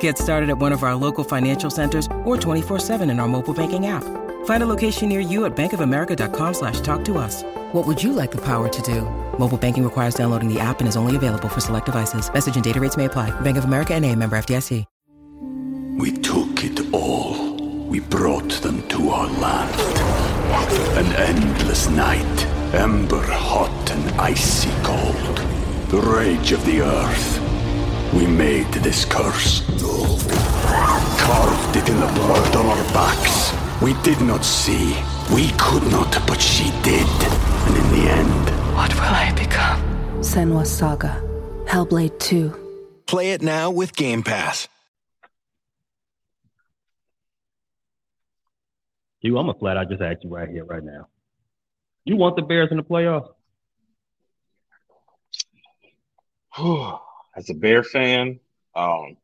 Get started at one of our local financial centers or 24-7 in our mobile banking app. Find a location near you at bankofamerica.com slash talk to us. What would you like the power to do? Mobile banking requires downloading the app and is only available for select devices. Message and data rates may apply. Bank of America and a member FDIC. We took it all. We brought them to our land. An endless night, ember hot and icy cold. The rage of the earth. We made this curse. Carved it in the blood on our backs. We did not see. We could not, but she did. And in the end, What will I become? Senua's Saga. Hellblade 2. Play it now with Game Pass. You, I'm a flat. I just ask you right here, right now. You want the Bears in the playoffs? as a Bear fan, um,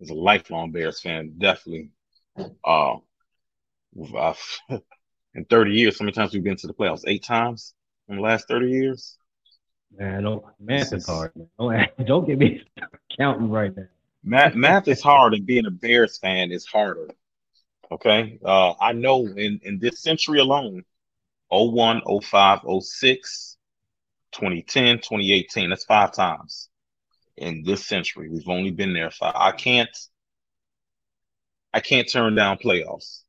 as a lifelong Bears fan, definitely. Uh, in 30 years, how many times we've been to the playoffs? Eight times in the last 30 years. Man, no, math is hard. Man. Don't, don't get me counting right now. Math, math is hard, and being a Bears fan is harder. Okay. Uh, I know in, in this century alone, 01, 05, 06, 2010, 2018, that's five times in this century. We've only been there five. I can't I can't turn down playoffs.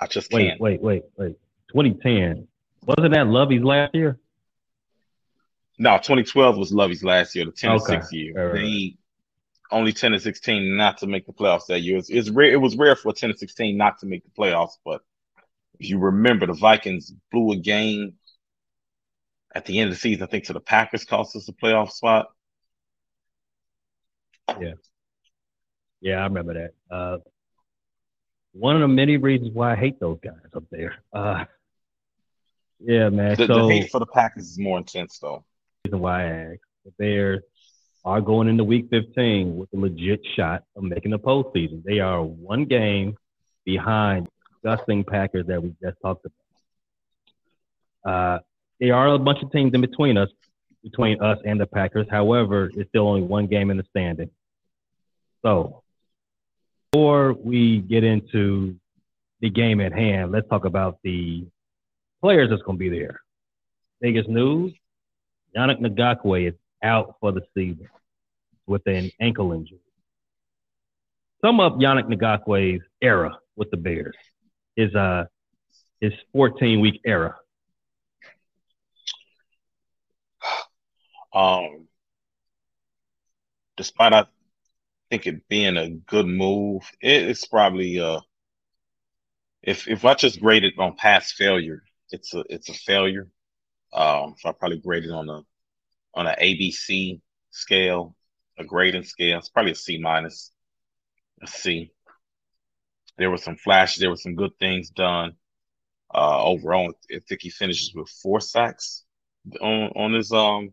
I just Wait, can't. wait, wait, wait. 2010 wasn't that Lovie's last year? No, 2012 was Lovie's last year, the 10 and 6 year. Right. They only 10 and 16 not to make the playoffs that year. It's, it's rare. It was rare for 10 and 16 not to make the playoffs, but if you remember, the Vikings blew a game at the end of the season. I think to the Packers cost us a playoff spot. Yeah. Yeah, I remember that. Uh, one of the many reasons why I hate those guys up there. Uh, yeah, man. The, so the hate for the Packers is more intense, though. reason why I asked. The Bears are going into Week 15 with a legit shot of making the postseason. They are one game behind disgusting Packers that we just talked about. Uh, there are a bunch of teams in between us, between us and the Packers. However, it's still only one game in the standing. So, before we get into the game at hand, let's talk about the players that's going to be there. Biggest news Yannick Ngakoue is out for the season with an ankle injury. Sum up Yannick Ngakoue's era with the Bears. His uh his 14 week era. Um, despite think it being a good move, it's probably uh, if if I just grade it on past failure, it's a it's a failure. Um, so I probably grade it on a on an ABC scale, a grading scale. It's probably a C minus, a C. There were some flashes. There were some good things done. Uh, overall, I think he finishes with four sacks on on his um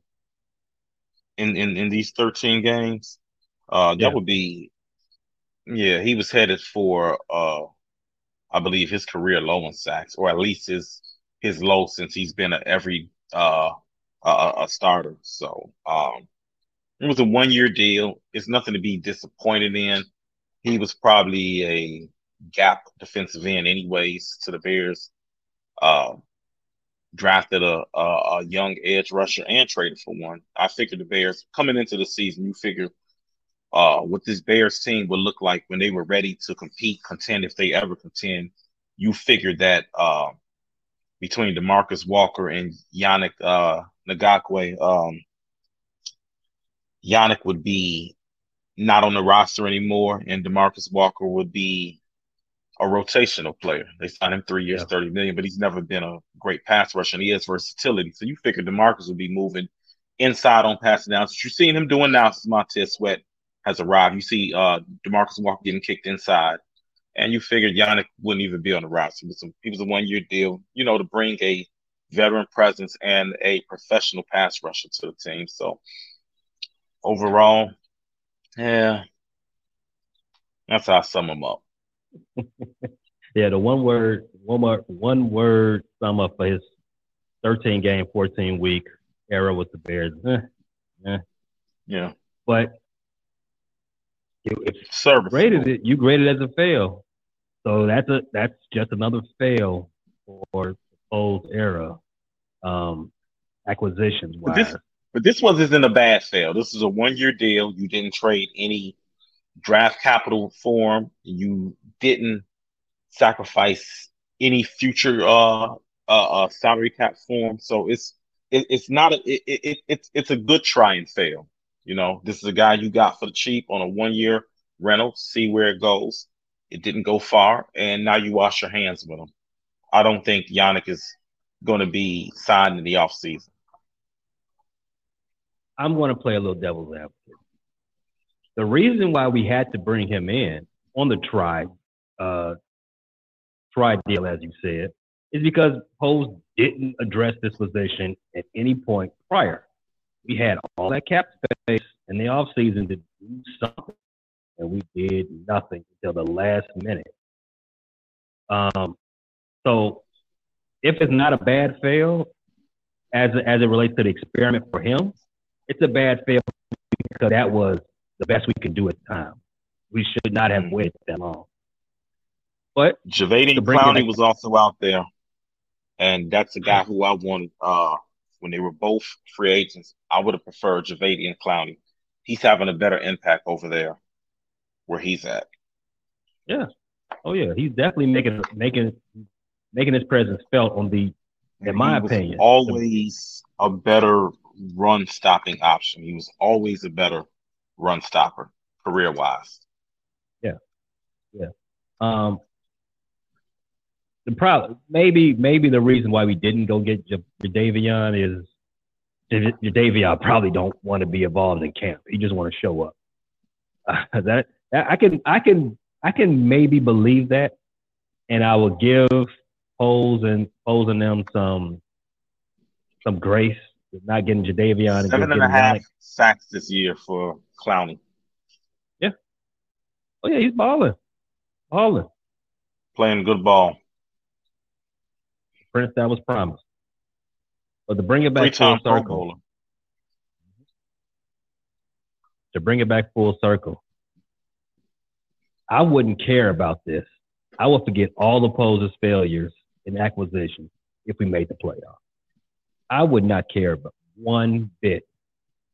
in in in these 13 games. Uh, that Yeah. would be, yeah, he was headed for uh, I believe his career low in sacks, or at least his his low since he's been a every uh a, a starter. So um, it was a one year deal. It's nothing to be disappointed in. He was probably a gap defensive end, anyways, to the Bears. Uh, drafted a, a, a young edge rusher and traded for one. I figured the Bears coming into the season, you figure uh, what this Bears team would look like when they were ready to compete, contend if they ever contend. You figured that uh, between Demarcus Walker and Yannick uh, Ngakoue, um, Yannick would be not on the roster anymore, and Demarcus Walker would be a rotational player. They signed him three years, yeah. thirty million, but he's never been a great pass rusher, and he has versatility. So you figured Demarcus would be moving inside on passing downs. What you're seeing him doing now since Montez Sweat has arrived. You see uh, Demarcus Walker getting kicked inside, and you figured Yannick wouldn't even be on the roster. He was a, he was a one year deal, you know, to bring a veteran presence and a professional pass rusher to the team. So overall, yeah, that's how I sum him up. yeah, the one word, one word, one word sum up for his 13 game, 14 week era with the Bears. Eh, eh. Yeah, but if you graded it, you graded it as a fail. So that's a that's just another fail for old era um, acquisitions. But this, but this wasn't a bad fail. This is a one year deal. You didn't trade any draft capital for him. You didn't sacrifice any future uh, uh, uh salary cap for him. So it's it, it's not a it, it, it's it's a good try and fail. You know, this is a guy you got for the cheap on a one year rental. See where it goes. It didn't go far, and now you wash your hands with him. I don't think Yannick is going to be signed in the offseason. I'm going to play a little devil's advocate. The reason why we had to bring him in on the try, uh, try deal, as you said, is because Poles didn't address this position at any point prior. We had all that cap in the offseason to do something, and we did nothing until the last minute. Um, so if it's not a bad fail, as as it relates to the experiment for him, it's a bad fail because that was the best we could do at the time. We should not have waited that long. But Jadeveon Clowney was also out there, and that's a guy who I wanted. Uh, when they were both free agents, I would have preferred Jadeveon Clowney. He's having a better impact over there, where he's at. Yeah. Oh yeah, he's definitely making making making his presence felt on the, in my opinion, always a better run stopping option. He was always a better run stopper, career wise. Yeah, yeah. Um, the problem, maybe, maybe the reason why we didn't go get J- Jadeveon is Jadeveon probably don't want to be involved in camp. He just want to show up. Uh, that, that I can, I can, I can maybe believe that, and I will give Poles and Poles and them some some grace not getting Jadeveon. Seven and, and a half sacks this year for Clowney. Yeah. Oh yeah, he's balling, balling, playing good ball. Prince that was promised. But to bring it back full circle, to bring it back full circle, I wouldn't care about this. I would forget all the Poles' failures in acquisition if we made the playoff. I would not care about one bit.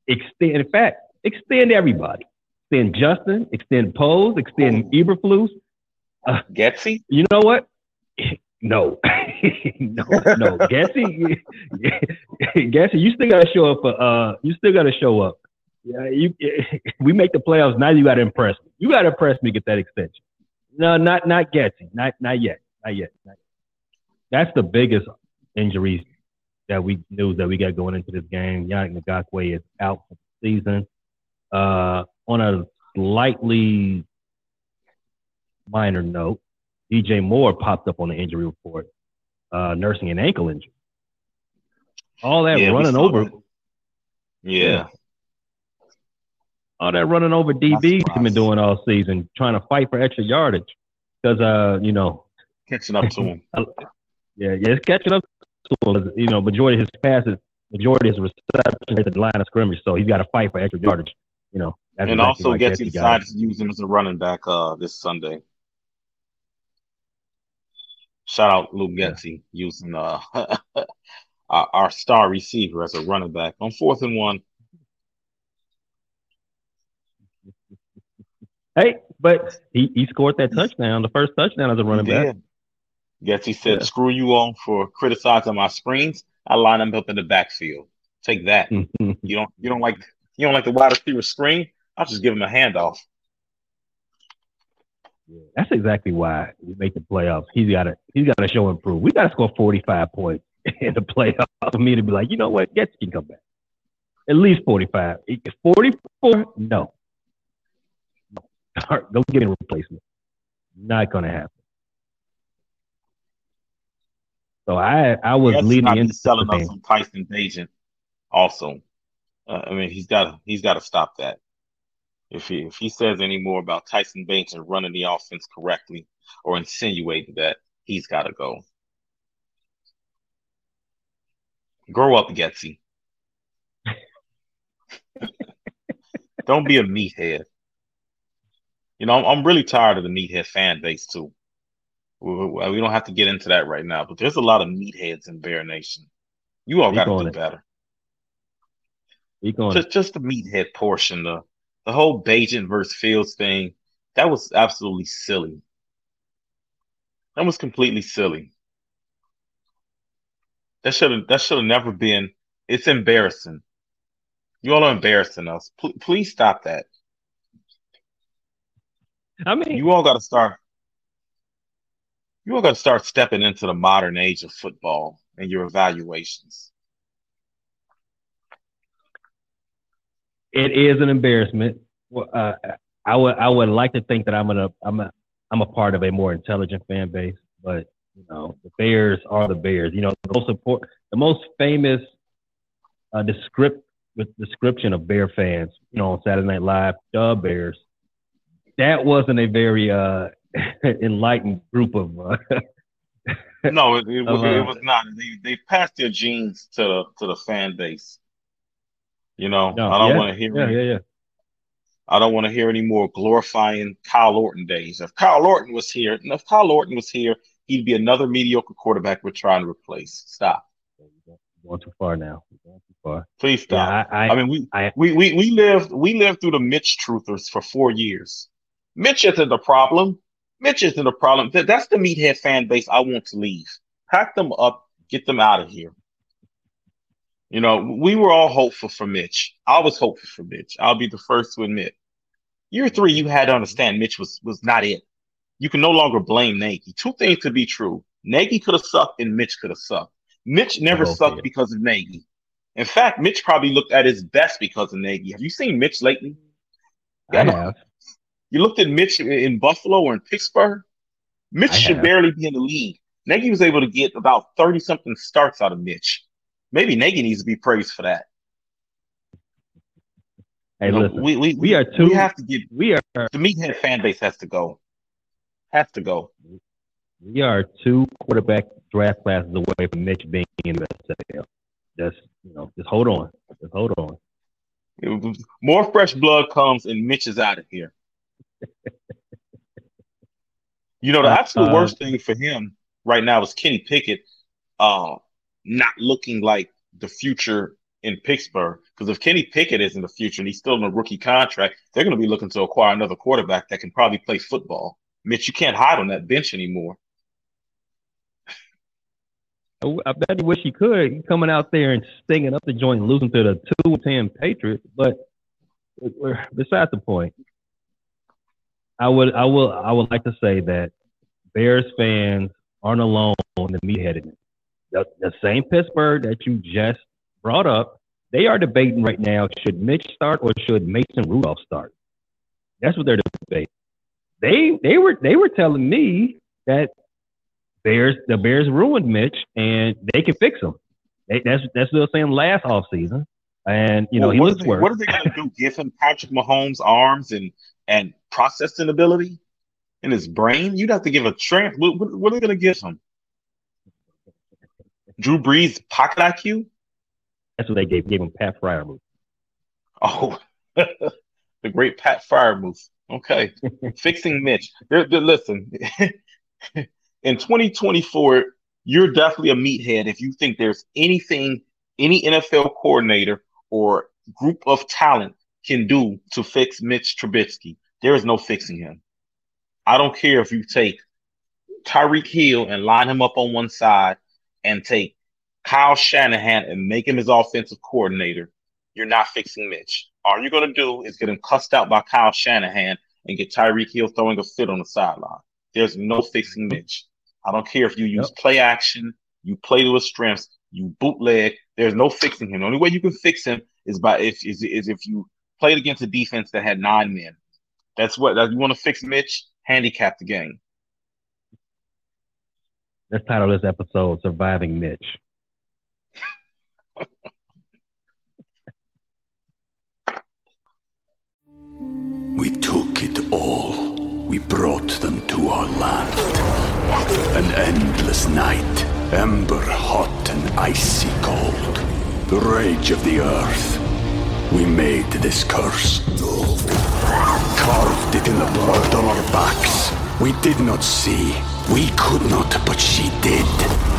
Extend, in fact, extend everybody. Extend Justin, extend Poles, extend oh. Eberflus. Uh, Getsy? You know what? No, no, no. Getsy, Getsy, you still gotta show up for. Uh, you still gotta show up. Yeah, you. We make the playoffs. Now you gotta impress me. You gotta impress me. Get that extension. No, not not Getsy. Not not yet. Not yet. Not yet. That's the biggest injuries that we knew that we got going into this game. Yannick Ngakoue is out for the season. Uh, on a slightly minor note, DJ Moore popped up on the injury report, uh, nursing an ankle injury. All that yeah, running over. That. Yeah. yeah. All that running over DBs he's been doing all season, trying to fight for extra yardage. Because, uh, you know, catching up to him. yeah, yeah, it's catching up to him. you know, majority of his passes majority of his receptions at the line of scrimmage, so he's got to fight for extra yardage. You know, and also Getsy use him as a running back uh, this Sunday. Shout out Luke Getsy yeah. using uh, our star receiver as a running back on fourth and one. Hey, but he, he scored that touchdown, the first touchdown as a running back. Getsy said, yeah. "Screw you on for criticizing my screens. I line them up in the backfield. Take that. you don't you don't like you don't like the wide receiver screen? I'll just give him a handoff." Yeah, that's exactly why we make the playoffs. He's got to he's got to show improve. We got to score forty five points in the playoffs for me to be like, you know what, Getsy can come back. At least forty five. Forty four, no. Don't get a replacement. Not going to happen. So I I was leading into selling us some Tyson Bagent also. Uh, I mean, he's got he's got to stop that. If he if he says any more about Tyson Bagent and running the offense correctly or insinuating that, he's got to go. Grow up, Getsy. Don't be a meathead. You know, I'm, I'm really tired of the meathead fan base too. We, we don't have to get into that right now, but there's a lot of meatheads in Bear Nation. You all got to do it. better. Just, just the meathead portion, the the whole Bagent versus Fields thing, that was absolutely silly. That was completely silly. That should have that should have never been. It's embarrassing. You all are embarrassing us. P- please stop that. I mean, you all got to start. You all got to start stepping into the modern age of football and your evaluations. It is an embarrassment. Well, uh, I would I would like to think that I'm gonna I'm a I'm a part of a more intelligent fan base, but you know the Bears are the Bears. You know the most support, the most famous uh, descript, description of Bear fans. You know on Saturday Night Live, the Bears that wasn't a very uh, enlightened group of. Uh, no, it, it, was, uh, it was not. They, they passed their genes to the to the fan base. You know, no, I don't yeah, want to hear. Yeah, any, yeah, yeah. I don't want to hear any more glorifying Kyle Orton days. If Kyle Orton was here, if Kyle Orton was here, he'd be another mediocre quarterback we're trying to replace. Stop. Going too far now. Going too far. Please stop. Yeah, I, I, I, mean, we, I, we we we lived we lived through the Mitch truthers for four years. Mitch isn't the problem. Mitch isn't the problem. That's the meathead fan base I want to leave. Pack them up, get them out of here. You know, we were all hopeful for Mitch. I was hopeful for Mitch. I'll be the first to admit. Year three, you had to understand Mitch was was not it. You can no longer blame Nagy. Two things to be true. Nagy could have sucked and Mitch could have sucked. Mitch never sucked because of Nagy. In fact, Mitch probably looked at his best because of Nagy. Have you seen Mitch lately? I have. You looked at Mitch in Buffalo or in Pittsburgh. Mitch should barely be in the league. Nagy was able to get about 30 something starts out of Mitch. Maybe Nagy needs to be praised for that. Hey, you know, listen, we, we, we are two. We have to get. We are the meathead fan base has to go. Has to go. We are two quarterback draft classes away from Mitch being in the USFL. Just you know, just hold on. Just hold on. More fresh blood comes and Mitch is out of here you know, the absolute uh, worst thing for him right now is Kenny Pickett uh, not looking like the future in Pittsburgh. Because if Kenny Pickett is in the future and he's still in a rookie contract, they're going to be looking to acquire another quarterback that can probably play football. Mitch, you can't hide on that bench anymore. I bet you wish he could. He's coming out there and stinging up the joint, losing to the two ten Patriots. But besides the point, I would I will I would like to say that Bears fans aren't alone in the meatheadedness. The, the same Pittsburgh that you just brought up, they are debating right now: should Mitch start or should Mason Rudolph start? That's what they're debating. They they were they were telling me that Bears the Bears ruined Mitch and they can fix him. They, that's that's what they were saying last offseason. And you know well, he was worse. What are they going to do? Give him Patrick Mahomes' arms and and processing ability in his brain, you'd have to give a tramp. What, what, what are they going to give him? Drew Brees pocket IQ? That's what they gave gave him Pat Fryer move. Oh, the great Pat Fryer move. Okay, fixing Mitch. They're, they're, listen, in 2024, you're definitely a meathead if you think there's anything any NFL coordinator or group of talent can do to fix Mitch Trubisky. There is no fixing him. I don't care if you take Tyreek Hill and line him up on one side and take Kyle Shanahan and make him his offensive coordinator. You're not fixing Mitch. All you're going to do is get him cussed out by Kyle Shanahan and get Tyreek Hill throwing a fit on the sideline. There's no fixing Mitch. I don't care if you use yep. play action, you play to his strengths, you bootleg. There's no fixing him. The only way you can fix him is by if is, is if you played against a defense that had nine men. That's what that, you want to fix Mitch. Handicap the game. Let's title this episode "Surviving Mitch." we took it all. We brought them to our land. An endless night, ember hot and icy cold. The rage of the earth. We made this curse. Carved it in the blood on our backs. We did not see. We could not, but she did.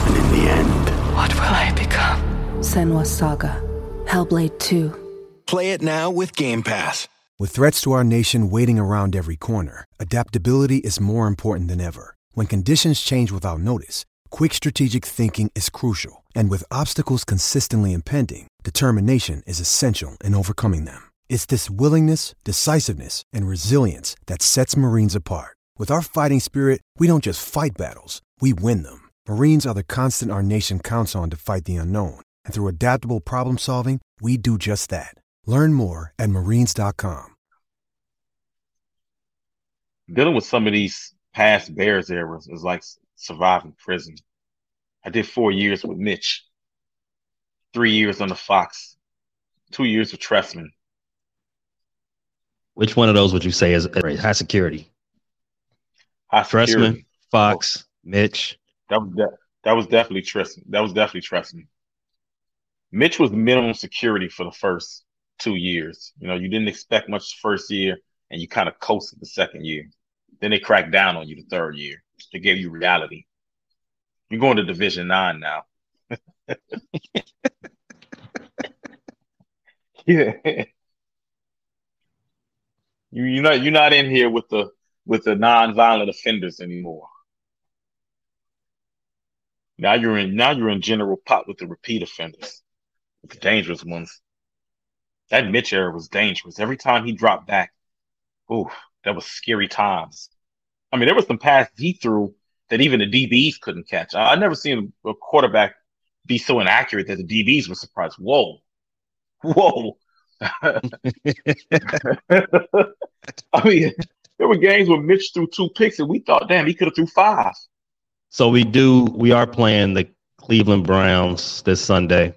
And in the end... What will I become? Senua's Saga. Hellblade 2. Play it now with Game Pass. With threats to our nation waiting around every corner, adaptability is more important than ever. When conditions change without notice, quick strategic thinking is crucial. And with obstacles consistently impending, determination is essential in overcoming them. It's this willingness, decisiveness, and resilience that sets Marines apart. With our fighting spirit, we don't just fight battles, we win them. Marines are the constant our nation counts on to fight the unknown. And through adaptable problem solving, we do just that. Learn more at marines.com. Dealing with some of these past Bears eras is like surviving prison. I did four years with Mitch, three years on the Fox, two years with Trestman. Which one of those would you say is high security? Trestman, Fox, oh. Mitch. That was de- that was definitely Trestman. That was definitely Trestman. Mitch was minimum security for the first two years. You know, you didn't expect much the first year, and you kind of coasted the second year. Then they cracked down on you the third year. They gave you reality. You're going to Division Nine now. yeah. You you're not you're not in here with the with the non-violent offenders anymore. Now you're in now you're in general pop with the repeat offenders, with the dangerous ones. That Mitch era was dangerous. Every time he dropped back, ooh, that was scary times. I mean, there was some passes he threw that even the DBs couldn't catch. I, I never seen a quarterback be so inaccurate that the DBs were surprised. Whoa, whoa. I mean, there were games where Mitch threw two picks and we thought, damn, he could have threw five. So we do. We are playing the Cleveland Browns this Sunday.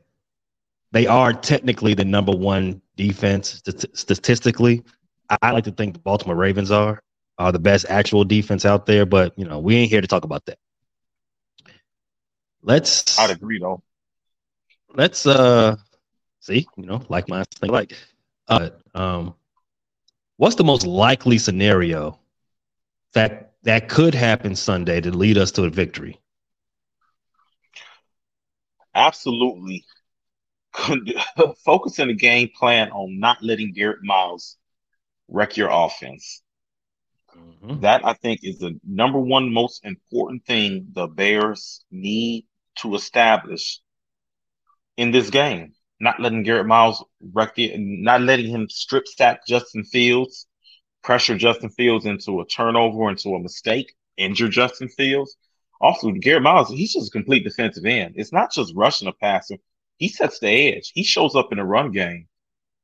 They are technically the number one defense st- statistically. I, I like to think the Baltimore Ravens are are the best actual defense out there, but you know we ain't here to talk about that. Let's. I'd agree though. Let's uh see, you know, like my thing, like, uh, um, what's the most likely scenario that that could happen Sunday to lead us to a victory? Absolutely. Focusing the game plan on not letting Garrett Miles wreck your offense. Mm-hmm. That I think is the number one most important thing the Bears need to establish in this game. Not letting Garrett Miles wreck and not letting him strip sack Justin Fields, pressure Justin Fields into a turnover, into a mistake, injure Justin Fields. Also, Garrett Miles, he's just a complete defensive end. It's not just rushing a passer; he sets the edge. He shows up in the run game.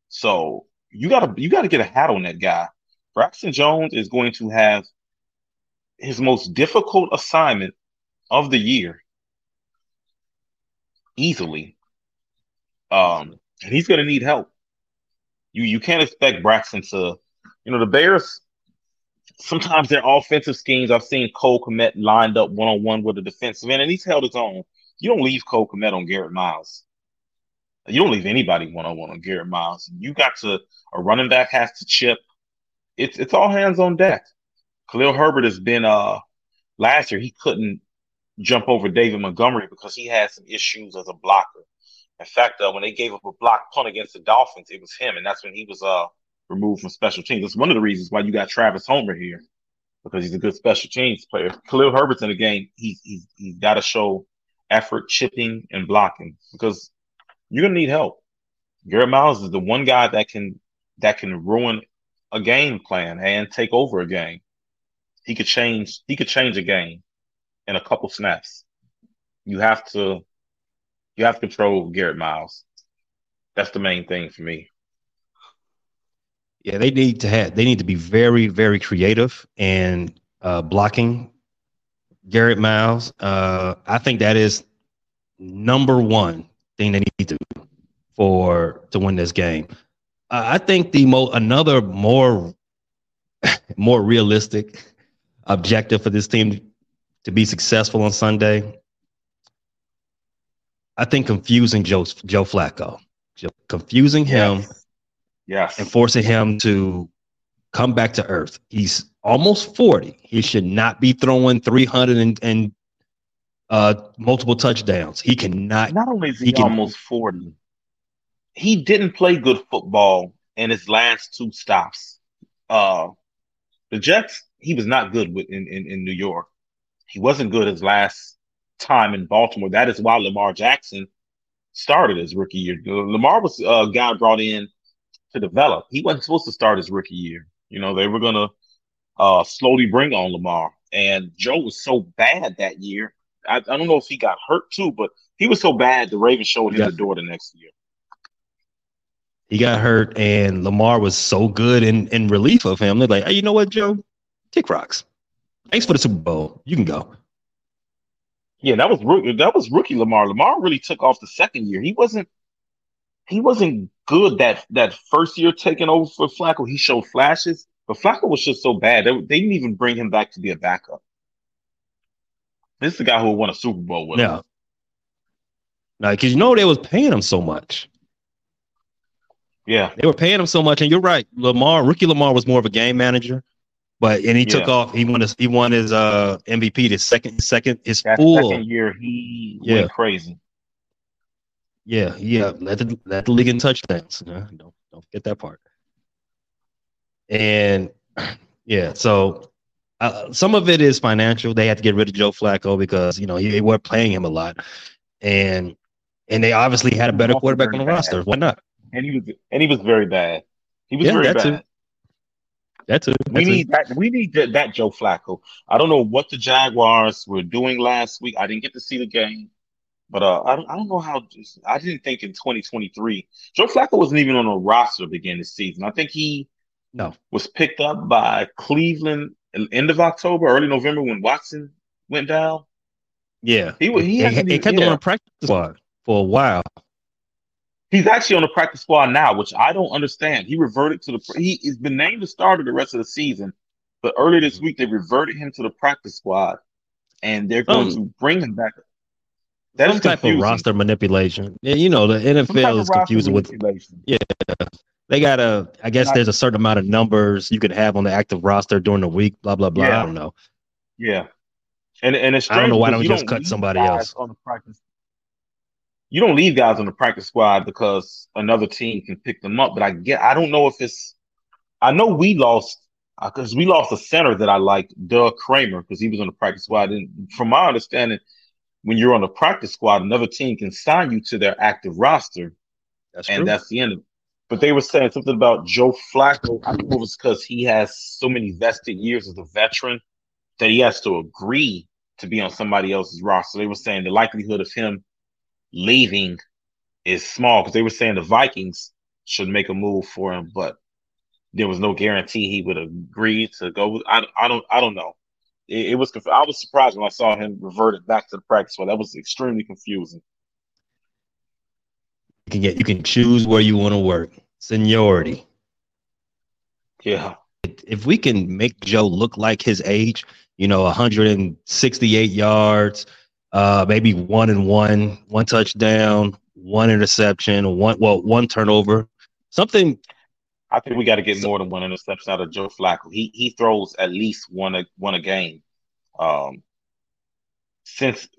So you gotta you gotta get a hat on that guy. Braxton Jones is going to have his most difficult assignment of the year easily. Um, and he's going to need help. You you can't expect Braxton to, you know, the Bears. Sometimes their offensive schemes. I've seen Cole Kmet lined up one on one with a defensive end, and he's held his own. You don't leave Cole Kmet on Garrett Miles. You don't leave anybody one on one on Garrett Miles. You got to a running back has to chip. It's it's all hands on deck. Khalil Herbert has been uh last year he couldn't jump over David Montgomery because he had some issues as a blocker. In fact, uh, when they gave up a block punt against the Dolphins, it was him, and that's when he was uh removed from special teams. That's one of the reasons why you got Travis Homer here because he's a good special teams player. Khalil Herbert's in the game. He's he's, he's got to show effort, chipping, and blocking because you're gonna need help. Garrett Miles is the one guy that can that can ruin a game plan and take over a game. He could change. He could change a game in a couple snaps. You have to you have to control Garrett Miles. That's the main thing for me. Yeah, they need to have they need to be very, very creative and uh, blocking Garrett Miles. Uh, I think that is number one thing they need to do for to win this game. Uh, I think the mo- another more more realistic objective for this team to be successful on Sunday. I think confusing Joe Joe Flacco, confusing him, yes. yes, and forcing him to come back to earth. He's almost forty. He should not be throwing three hundred and, and uh, multiple touchdowns. He cannot. Not only is he, he can, almost forty, he didn't play good football in his last two stops. Uh, the Jets, he was not good with in, in, in New York. He wasn't good his last time in Baltimore. That is why Lamar Jackson started his rookie year. Lamar was a guy brought in to develop. He wasn't supposed to start his rookie year. You know, they were gonna uh, slowly bring on Lamar. And Joe was so bad that year. I, I, don't know if he got hurt too, but he was so bad the Ravens showed him yeah. the door the next year. He got hurt, and Lamar was so good in, in relief of him. They're like, hey, you know what, Joe? Kick rocks. Thanks for the Super Bowl. You can go. Yeah, that was rookie. That was rookie Lamar. Lamar really took off the second year. He wasn't. He wasn't good that that first year taking over for Flacco. He showed flashes, but Flacco was just so bad. They, they didn't even bring him back to be a backup. This is the guy who won a Super Bowl with yeah. him. Now, because you know they was paying him so much. Yeah, they were paying him so much, and you're right. Lamar, rookie Lamar was more of a game manager. But and he yeah. took off. He won his he won his uh MVP the second second his that full second year he yeah. went crazy. Yeah, yeah. Let the let the league in touchdowns. No, don't don't forget that part. And yeah, so uh, some of it is financial. They had to get rid of Joe Flacco because you know he, they were playing him a lot, and and they obviously had a better quarterback on the roster. Why not? And he was and he was very bad. He was yeah, very bad. Too. That's it. we need that. We need that, that Joe Flacco. I don't know what the Jaguars were doing last week. I didn't get to see the game, but uh, I don't. I don't know how. I didn't think in 2023 Joe Flacco wasn't even on a roster to begin the season. I think he no was picked up by Cleveland end of October, early November when Watson went down. Yeah, he he, he, he, he kept yeah. him on a practice squad for a while. He's actually on the practice squad now, which I don't understand. He reverted to the he has been named the starter the rest of the season, but earlier this week they reverted him to the practice squad, and they're going um, to bring him back. That some type of roster manipulation. Yeah, you know the NFL is confusing with. Yeah, they gotta. I guess there's a certain amount of numbers you could have on the active roster during the week. Blah blah blah. Yeah. I don't know. Yeah, and and it's I don't know why don't we just don't cut somebody else on the practice you don't leave guys on the practice squad because another team can pick them up. But I get, I don't know if it's. I know we lost because uh, we lost a center that I liked, Doug Kramer, because he was on the practice squad. And from my understanding, when you're on the practice squad, another team can sign you to their active roster, that's and true. that's the end of it. But they were saying something about Joe Flacco. I think it was because he has so many vested years as a veteran that he has to agree to be on somebody else's roster. They were saying the likelihood of him leaving is small because they were saying the Vikings should make a move for him, but there was no guarantee he would agree to go. I, I don't I don't know. It, it was I was surprised when I saw him reverted back to the practice. Well, that was extremely confusing. You can get you can choose where you want to work. Seniority. Yeah. If we can make Joe look like his age, you know, 168 yards, uh, maybe one and one, one touchdown, one interception, one well, one turnover, something. I think we got to get more than one interception out of Joe Flacco. He he throws at least one a one a game. Um, since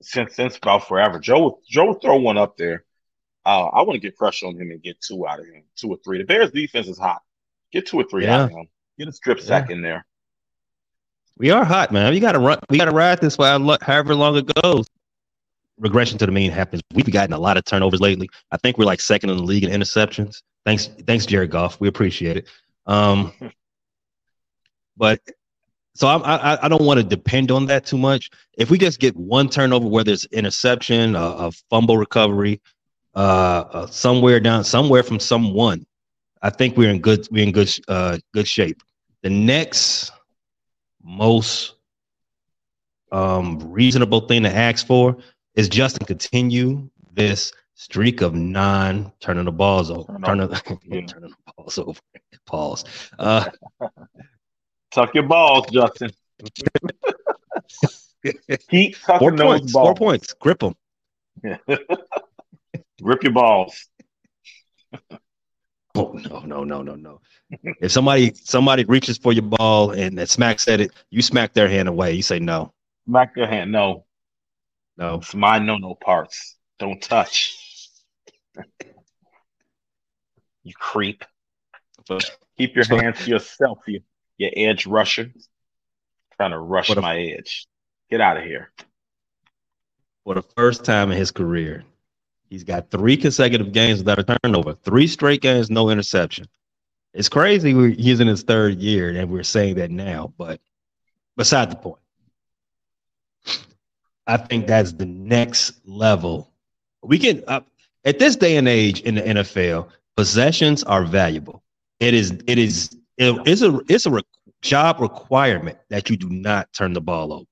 since since about forever, Joe Joe will throw one up there. Uh, I want to get pressure on him and get two out of him, two or three. The Bears defense is hot. Get two or three yeah. out of him. Get a strip sack yeah. in there. We are hot, man. We got to run. We got to ride this while however long it goes. Regression to the mean happens. We've gotten a lot of turnovers lately. I think we're like second in the league in interceptions. Thanks, thanks, Jared Goff. We appreciate it. Um, but so I, I, I don't want to depend on that too much. If we just get one turnover, whether it's interception, a, a fumble recovery, uh, uh, somewhere down, somewhere from someone, I think we're in good we're in good uh, good shape. The next most um, reasonable thing to ask for is just to continue this streak of non turning the balls over. Turning, turning the balls over. Pause. Uh, Tuck your balls, Justin. Keep tucking four those points, balls. Four points. Grip them. Grip your balls. Oh no, no, no, no, no. if somebody somebody reaches for your ball and that smacks at it, you smack their hand away. You say no. Smack their hand. No. No. It's my no no parts. Don't touch. you creep. But, Keep your hands to yourself, you your edge rusher. Trying to rush a, my edge. Get out of here. For the first time in his career, He's got three consecutive games without a turnover, three straight games, no interception. It's crazy he's in his third year and we're saying that now, but beside the point. I think that's the next level. We can uh, at this day and age in the NFL, possessions are valuable. It is it is it is a it's a re- job requirement that you do not turn the ball over.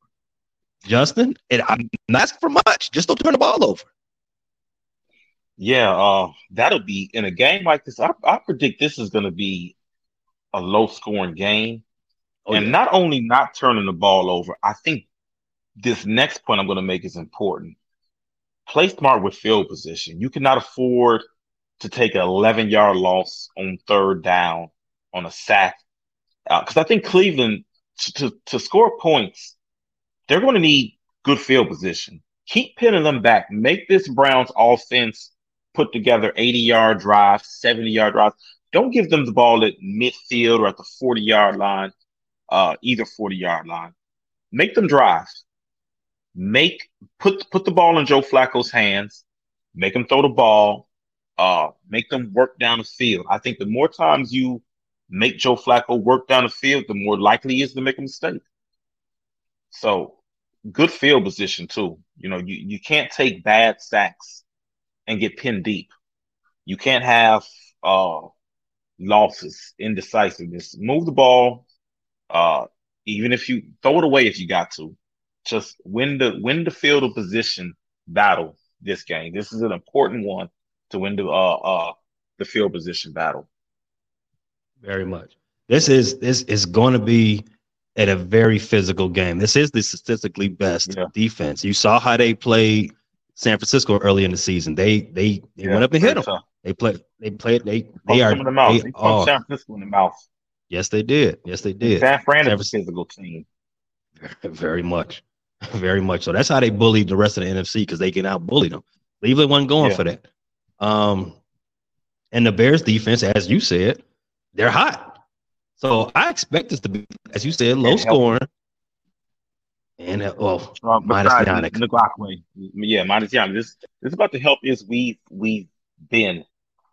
Justin, and I'm not asking for much. Just don't turn the ball over. Yeah, uh, that'll be in a game like this. I, I predict this is going to be a low scoring game. Oh, and yeah. not only not turning the ball over, I think this next point I'm going to make is important. Play smart with field position. You cannot afford to take an 11 yard loss on third down on a sack. Because uh, I think Cleveland, to, to, to score points, they're going to need good field position. Keep pinning them back. Make this Browns offense put together 80 yard drives, 70 yard drives. Don't give them the ball at midfield or at the 40 yard line, uh, either 40 yard line. Make them drive. Make put put the ball in Joe Flacco's hands. Make them throw the ball. Uh, make them work down the field. I think the more times you make Joe Flacco work down the field, the more likely he is to make a mistake. So good field position too. You know, you, you can't take bad sacks and get pinned deep. You can't have uh, losses, indecisiveness. Move the ball, uh, even if you throw it away if you got to. Just win the win the field of position battle this game. This is an important one to win the uh, uh, the field position battle. Very much. This is this is going to be at a very physical game. This is the statistically best yeah. defense. You saw how they played San Francisco early in the season. They they they yeah, went up and hit them. They play they played they they are the mouth. They, are, San Francisco in the mouth. Yes, they did. Yes, they did. San Fran is a physical team. Very much, very much. So that's how they bullied the rest of the NFC because they can out bully them. Cleveland wasn't going yeah. for that. Um, and the Bears defense, as you said, they're hot. So I expect this to be, as you said, low scoring. And uh, well, uh, minus Yannick. Ngakoue. Yeah, minus Yannick. This this is about to help us we've we've been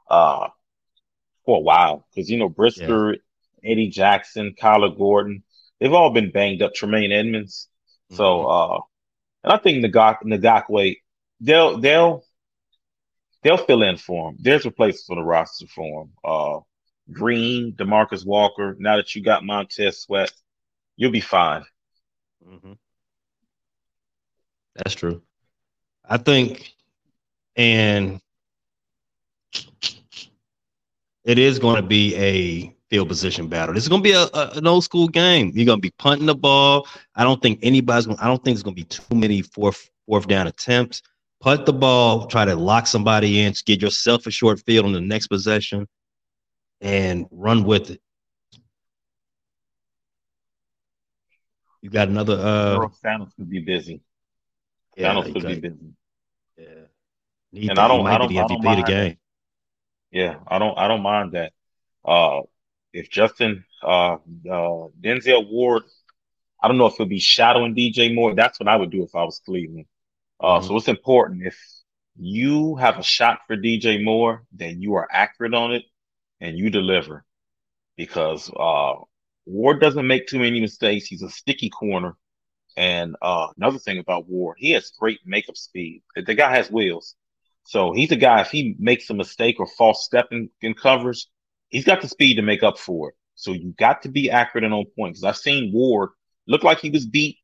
uh for a while. Because you know, Brisker, yeah. Eddie Jackson, Kyler Gordon, they've all been banged up, Tremaine Edmunds. Mm-hmm. So uh and I think Ngak- Ngakoue, they'll they'll they'll fill in for him. There's a place for the roster for him. Uh Green, Demarcus Walker. Now that you got Montez Sweat, you'll be fine. Mm-hmm. That's true. I think, and it is going to be a field position battle. This is going to be a, a, an old school game. You're going to be punting the ball. I don't think anybody's going. I don't think there's going to be too many fourth fourth down attempts. Put the ball, try to lock somebody in, get yourself a short field on the next possession, and run with it. You got another. Uh, Thanos could be busy. Yeah, Thanos could be busy. Yeah, he and I don't. I don't. MVP of the game. Yeah, I don't. I don't mind that. Uh, if Justin uh, uh, Denzel Ward, I don't know if he'll be shadowing DJ Moore. That's what I would do if I was Cleveland. Uh, mm-hmm. So it's important if you have a shot for DJ Moore, then you are accurate on it and you deliver because uh, Ward doesn't make too many mistakes. He's a sticky corner. And uh, another thing about Ward, he has great makeup speed. The guy has wheels. So he's a guy, if he makes a mistake or false step in, in covers, he's got the speed to make up for it. So you got to be accurate and on point. Because I've seen Ward look like he was beat,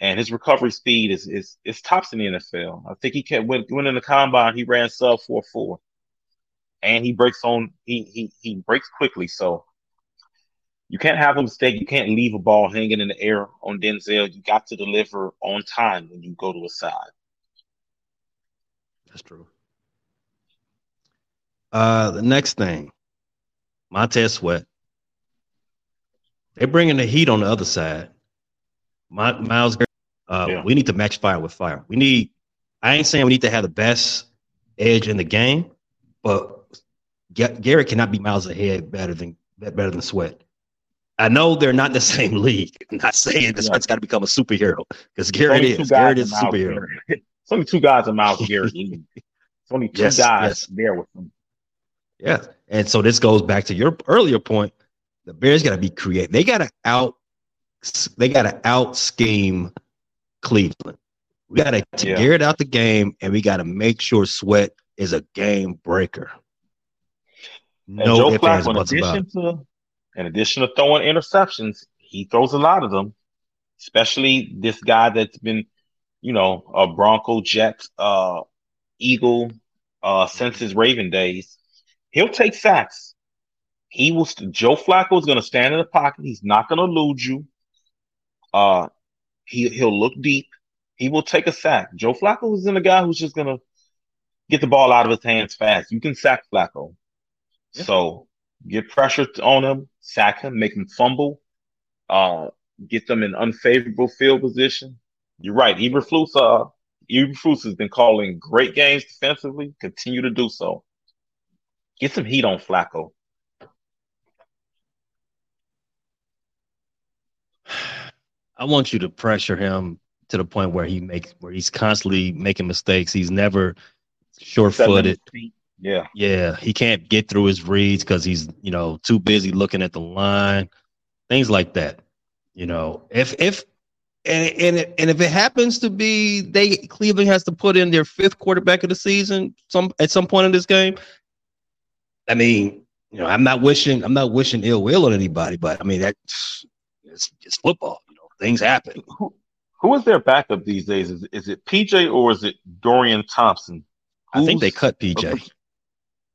and his recovery speed is is is tops in the NFL. I think he can when when in the combine he ran sub four four, and he breaks on he he he breaks quickly. So you can't have a mistake. You can't leave a ball hanging in the air on Denzel. You got to deliver on time when you go to a side. That's true. Uh, the next thing, Montez Sweat. They're bringing the heat on the other side. My, Myles, uh, yeah. we need to match fire with fire. We need. I ain't saying we need to have the best edge in the game, but Garrett cannot be miles ahead better than better than Sweat. I know they're not in the same league. I'm not saying this Sweat's got to become a superhero because Garrett is. Garrett is a superhero. It's only two guys in Myles Garrett. it's only two yes, guys yes. there with him. Yeah, and so this goes back to your earlier point. The Bears got to be creative. They got to out. They got to out scheme Cleveland. We got to yeah. gear it out the game, and we got to make sure Sweat is a game breaker. No Joe Flacco, in addition to in addition to throwing interceptions, he throws a lot of them. Especially this guy that's been, you know, a Bronco, Jet, uh, Eagle, uh, since his Raven days. He'll take sacks. He will. Joe Flacco is going to stand in the pocket. He's not going to elude you. Uh, he he'll look deep. He will take a sack. Joe Flacco isn't a guy who's just going to get the ball out of his hands fast. You can sack Flacco. Yeah. So get pressure on him, sack him, make him fumble, uh, get them in unfavorable field position. You're right. Eberflus, uh, Eberflus has been calling great games defensively. Continue to do so. Get some heat on Flacco. I want you to pressure him to the point where he makes where he's constantly making mistakes. He's never short footed. Yeah. Yeah. He can't get through his reads because he's, you know, too busy looking at the line, things like that. You know, if, if, and, and, and if it happens to be they Cleveland has to put in their fifth quarterback of the season some at some point in this game, I mean, you know, I'm not wishing I'm not wishing ill will on anybody, but I mean that's it's, it's football. You know, things happen. Who, who is their backup these days? Is, is it PJ or is it Dorian Thompson? Who's, I think they cut PJ.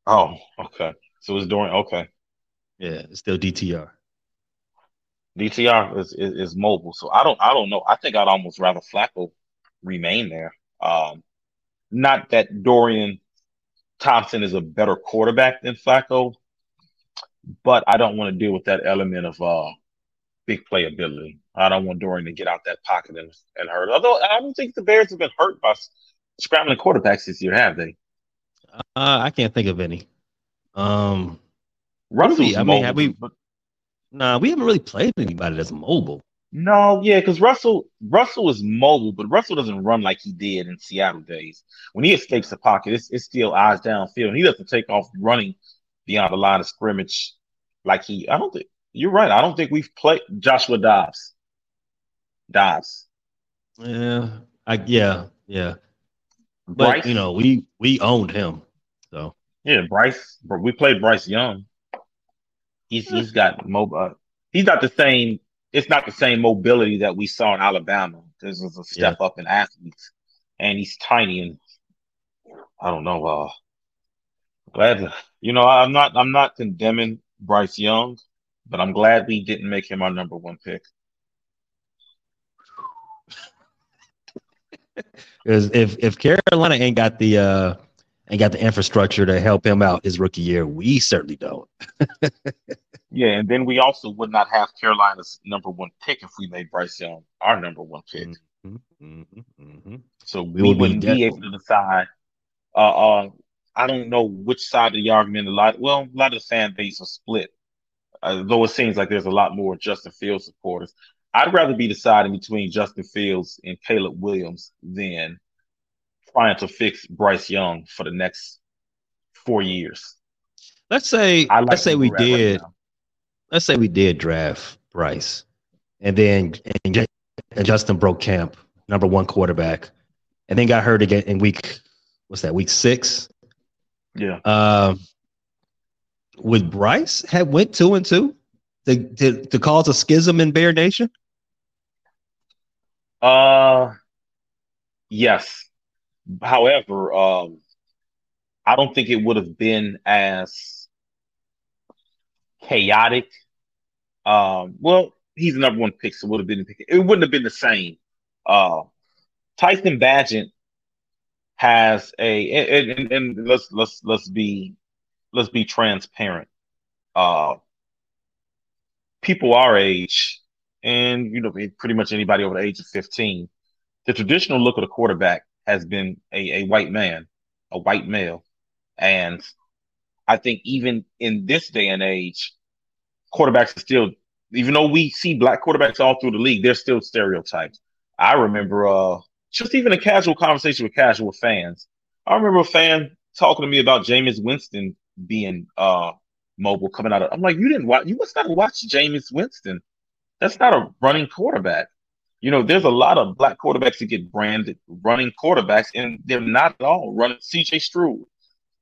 Oh, okay. So it's Dorian. Okay. Yeah, it's still DTR. DTR is, is, is mobile, so I don't I don't know. I think I'd almost rather Flacco remain there. Um, not that Dorian Thompson is a better quarterback than Flacco, but I don't want to deal with that element of uh big playability. I don't want Dorian to get out that pocket and, and hurt. Although I don't think the Bears have been hurt by scrambling quarterbacks this year, have they? Uh, I can't think of any. Um, Russell, I mean, have we? Nah, we haven't really played anybody that's mobile. No, yeah, because Russell Russell is mobile, but Russell doesn't run like he did in Seattle days. When he escapes the pocket, it's, it's still eyes downfield. And he doesn't take off running beyond the line of scrimmage like he. I don't think you're right. I don't think we've played Joshua Dobbs. Dobbs. Yeah, I yeah yeah. But Bryce, you know, we we owned him. So yeah, Bryce. We played Bryce Young. He's he's got mobile. Uh, he's not the same it's not the same mobility that we saw in Alabama. This is a step yeah. up in athletes, and he's tiny and I don't know. Uh, glad to, you know I'm not I'm not condemning Bryce Young, but I'm glad we didn't make him our number one pick. Because if if Carolina ain't got the uh ain't got the infrastructure to help him out his rookie year, we certainly don't. yeah, and then we also would not have Carolina's number one pick if we made Bryce Young our number one pick. Mm-hmm, mm-hmm, mm-hmm. So we, we wouldn't be, be able to decide. Uh, uh, I don't know which side of the argument. A lot, well, a lot of the fan base are split. Uh, though it seems like there's a lot more Justin Fields supporters. I'd rather be deciding between Justin Fields and Caleb Williams than trying to fix Bryce Young for the next four years. Let's say like let's say we did right let's say we did draft Bryce and then and, and Justin broke camp, number one quarterback, and then got hurt again in week what's that, week six? Yeah. Um would Bryce have went two and two to, to, to cause a schism in Bear Nation? Uh, yes. However, um, I don't think it would have been as chaotic. Um, well, he's the number one pick, so would have been it wouldn't have been the same. Uh, Tyson Bagent has a and, and, and let's let's let's be let's be transparent. Uh, people our age, and you know, pretty much anybody over the age of 15, the traditional look of the quarterback has been a, a white man, a white male. And I think even in this day and age, quarterbacks are still, even though we see black quarterbacks all through the league, they're still stereotypes. I remember uh, just even a casual conversation with casual fans. I remember a fan talking to me about Jameis Winston being uh, mobile coming out of. I'm like, you didn't watch. You must not watch Jameis Winston. That's not a running quarterback. You know, there's a lot of black quarterbacks that get branded running quarterbacks, and they're not at all running. CJ Stroud,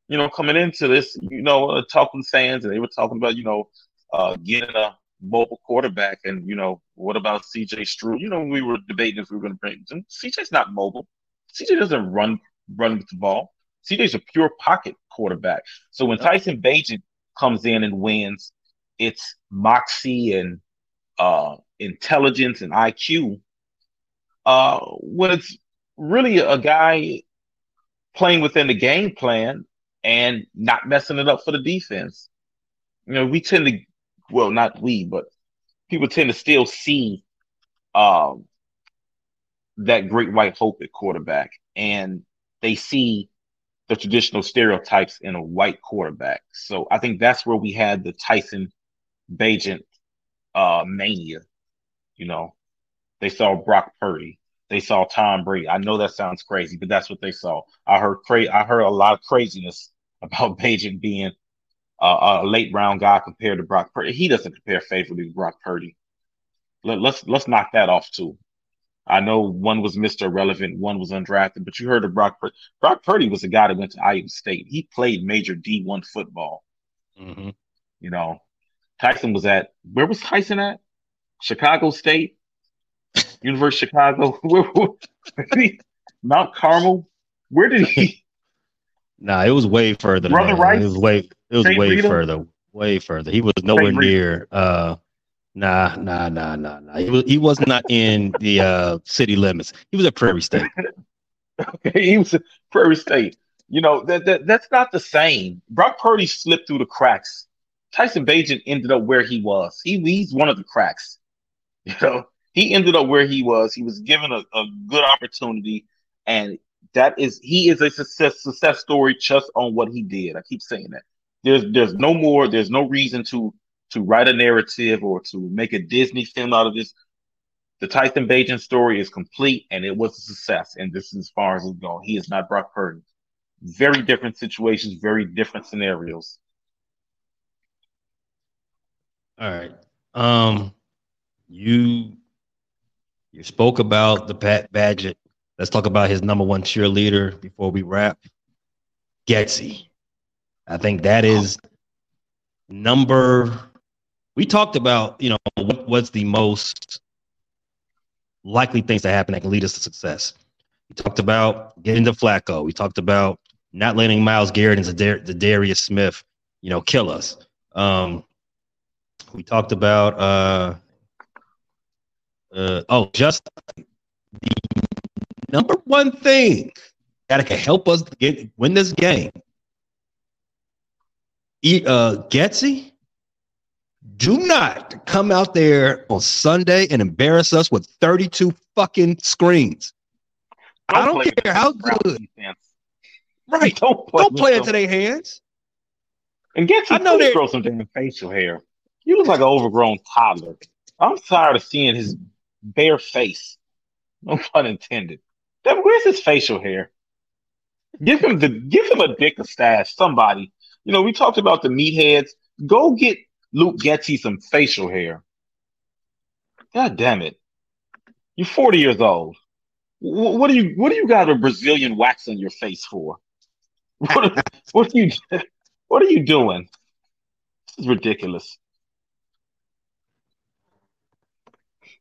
you know, coming into this, you know, uh, talking fans, and they were talking about, you know, uh, getting a mobile quarterback, and you know, what about CJ Stroud? You know, we were debating if we were going to bring him. CJ's not mobile. CJ doesn't run run with the ball. CJ's a pure pocket quarterback. So when Tyson Bagent comes in and wins, it's moxie and uh, intelligence and IQ. Uh, it's really a guy playing within the game plan and not messing it up for the defense. You know, we tend to, well, not we, but people tend to still see um, that great white hope at quarterback, and they see the traditional stereotypes in a white quarterback. So I think that's where we had the Tyson Bagent uh, mania. You know, they saw Brock Purdy, they saw Tom Brady. I know that sounds crazy, but that's what they saw. I heard cra- I heard a lot of craziness about Bagent being uh, a late round guy compared to Brock Purdy. He doesn't compare favorably to Brock Purdy. Let, let's let's knock that off too. I know one was Mr. Irrelevant, one was undrafted, but you heard of Brock Purdy. Brock Purdy was a guy that went to Iowa State. He played major D1 football. Mm-hmm. You know, Tyson was at, where was Tyson at? Chicago State, University of Chicago, Mount Carmel. Where did he? Nah, it was way further. Brother Rice. It was way. It was way further. Way further. He was nowhere near. Uh, Nah, nah, nah, nah, nah. He was he was not in the uh, city limits. He was at Prairie State. okay, he was at Prairie State. You know that, that that's not the same. Brock Purdy slipped through the cracks. Tyson Bagent ended up where he was. He he's one of the cracks. You know, he ended up where he was. He was given a, a good opportunity, and that is he is a success success story just on what he did. I keep saying that. There's there's no more. There's no reason to to write a narrative or to make a Disney film out of this. The Tyson Bagent story is complete and it was a success. And this is as far as it's going. He is not Brock Purdy. Very different situations, very different scenarios. All right. Um, you you spoke about the Pat Bagent. Let's talk about his number one cheerleader before we wrap. Getsy. I think that is number we talked about, you know, what, what's the most likely things to happen that can lead us to success. We talked about getting to Flacco. We talked about not letting Myles Garrett and Za'Darius Smith, you know, kill us. Um, we talked about uh, uh, oh, just the number one thing that can help us get win this game. Uh, Getsy, do not come out there on Sunday and embarrass us with 32 fucking screens. Don't I don't care how good. Right. Don't play, don't play into their hands. And get you I know they grow some damn facial hair. You look like an overgrown toddler. I'm tired of seeing his bare face. No pun intended. That, where's his facial hair? Give him the give him a dick a stash. Somebody. You know, we talked about the meatheads. Go get Luke Getsy some facial hair. God damn it. You're 40 years old. What do you what do you got a Brazilian wax on your face for? What, what are you what are you doing? This is ridiculous.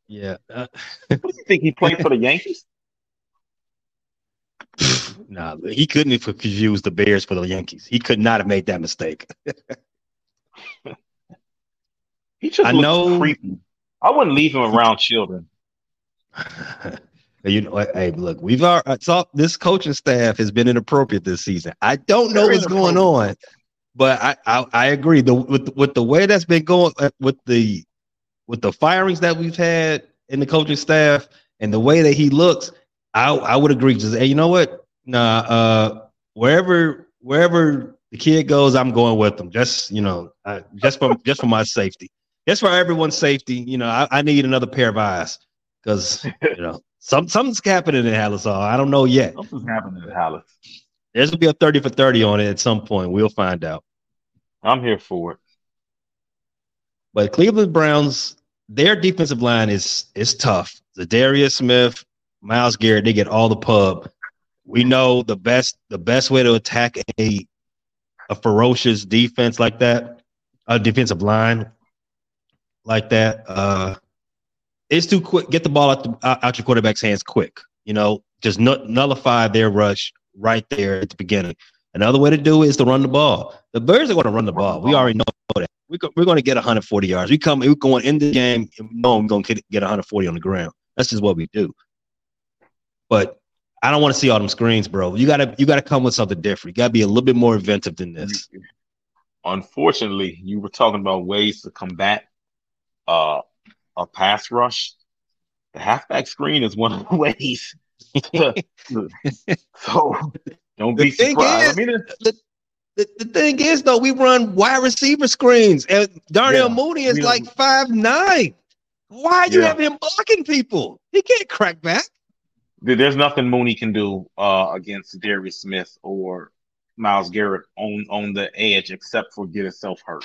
Yeah. Uh, what do you think he played for the Yankees? nah, he couldn't have confused the Bears for the Yankees. He could not have made that mistake. he just I know. creepy. I wouldn't leave him around children. You know, hey, look, we've already saw this coaching staff has been inappropriate this season. I don't know what's going on, but I, I, I agree. The with with the way that's been going uh, with the with the firings that we've had in the coaching staff and the way that he looks, I I would agree. Just hey, you know what? Nah, uh, wherever wherever the kid goes, I'm going with him. Just you know, uh, just for just for my safety, just for everyone's safety. You know, I, I need another pair of eyes because you know some something's happening in Halas. I don't know yet. Something's happening in Halas. There's gonna be a 30 for 30 on it at some point. We'll find out. I'm here for it. But Cleveland Browns, their defensive line is is tough. Za'Darius Smith, Myles Garrett, they get all the pub. We know the best the best way to attack a a ferocious defense like that, a defensive line like that. Uh, it's too quick. Get the ball out, the, out your quarterback's hands quick. You know, just nullify their rush right there at the beginning. Another way to do it is to run the ball. The Bears are going to run the ball. We already know that. We're, we're going to get 140 yards. We come, we're going in the game, and we know we're going to get 140 on the ground. That's just what we do. But I don't want to see all them screens, bro. You gotta you gotta come with something different. You gotta be a little bit more inventive than this. Unfortunately, you were talking about ways to combat uh a pass rush, the halfback screen is one of the ways. so don't be surprised. Is, I mean, the, the, the, thing is, though, we run wide receiver screens, and Darnell yeah, Mooney is like five nine. Why do yeah. you have him blocking people? He can't crack back. There's nothing Mooney can do uh, against Darius Smith or Myles Garrett on on the edge, except for get himself hurt.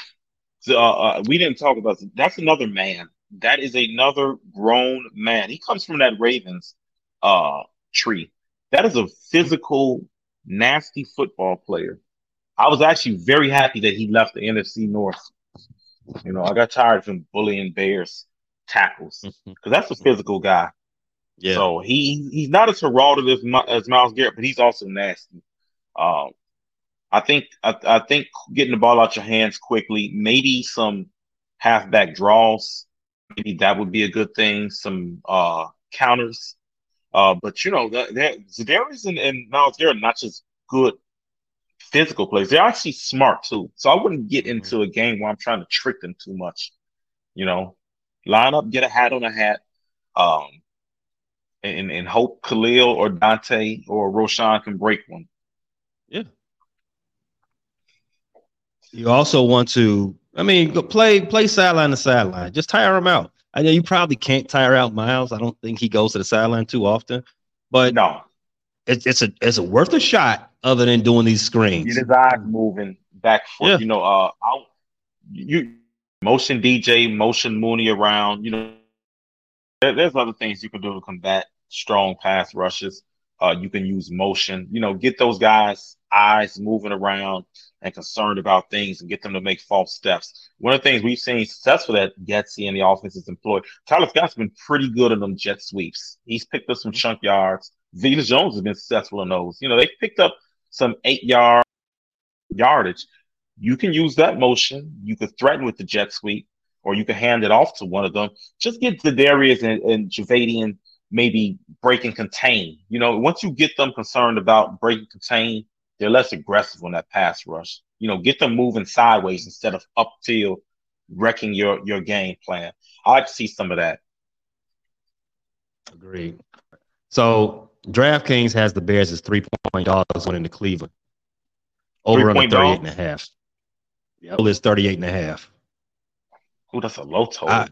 So uh, uh, we didn't talk about that's another man that is another grown man. He comes from that Ravens uh tree. That is a physical, nasty football player. I was actually very happy that he left the NFC North. You know, I got tired of him bullying Bears tackles because that's a physical guy. Yeah. So he he's not as heralded as as Myles Garrett, but he's also nasty. Um, I think I, I think getting the ball out your hands quickly, maybe some halfback draws maybe that would be a good thing. Some uh, counters. Uh, but you know, that Za'Darius and, and Myles Garrett are not just good physical players; they're actually smart too. So I wouldn't get into mm-hmm. a game where I'm trying to trick them too much. You know, line up, get a hat on a hat, um, and and hope Khalil or D'Onta or Roschon can break one. Yeah. You also want to I mean, play play sideline to sideline. Just tire them out. I know you probably can't tire out Myles. I don't think he goes to the sideline too often, but no, it's it's a it's a worth a shot other than doing these screens. Get his eyes moving back forth. Yeah. You know, uh, I'll, you motion DJ, motion Mooney around. You know, there, there's other things you can do to combat strong pass rushes. Uh, you can use motion. You know, get those guys' eyes moving around and concerned about things and get them to make false steps. One of the things we've seen successful that Getsy and the offense is employed. Tyler Scott's been pretty good in them jet sweeps. He's picked up some chunk yards. Velus Jones has been successful in those. You know, they picked up some eight yard yardage. You can use that motion. You could threaten with the jet sweep, or you can hand it off to one of them. Just get Za'Darius and, and Jadeveon maybe break and contain. You know, once you get them concerned about break and contain, they're less aggressive on that pass rush. You know, get them moving sideways instead of upfield, wrecking your your game plan. I like to see some of that. Agreed. So DraftKings has the Bears as three point dogs winning to Cleveland. Over under 38 and a half. Yep. It's 38 and a half. Oh, that's a low total. I,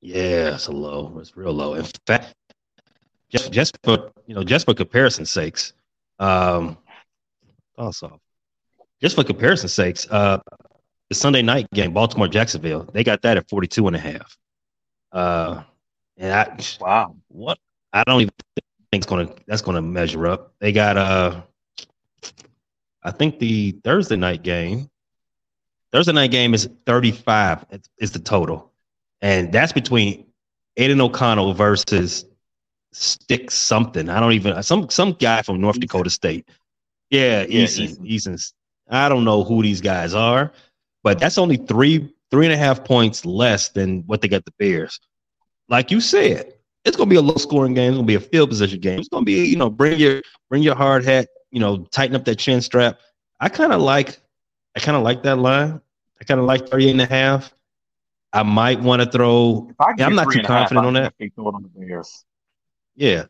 yeah, it's a low. It's real low. In fact, just just for you know, just for comparison's sakes, um, also, just for comparison's sakes, uh, the Sunday night game, Baltimore Jacksonville, they got that at 42 and a half. Uh, and I wow, what I don't even think it's gonna that's gonna measure up. They got uh, I think the Thursday night game, Thursday night game is 35 is the total, and that's between Aidan O'Connell versus Stick something. I don't even some some guy from North Dakota State. Yeah, yeah Easton. Easton's. I don't know who these guys are, but that's only three three and a half points less than what they got the Bears. Like you said, it's gonna be a low scoring game. It's gonna be a field position game. It's gonna be you know bring your bring your hard hat. You know tighten up that chin strap. I kind of like I kind of like that line. I kind of like 38 and a half. I might want to throw. Yeah, I'm not too confident half, on that. On the Bears. Yeah,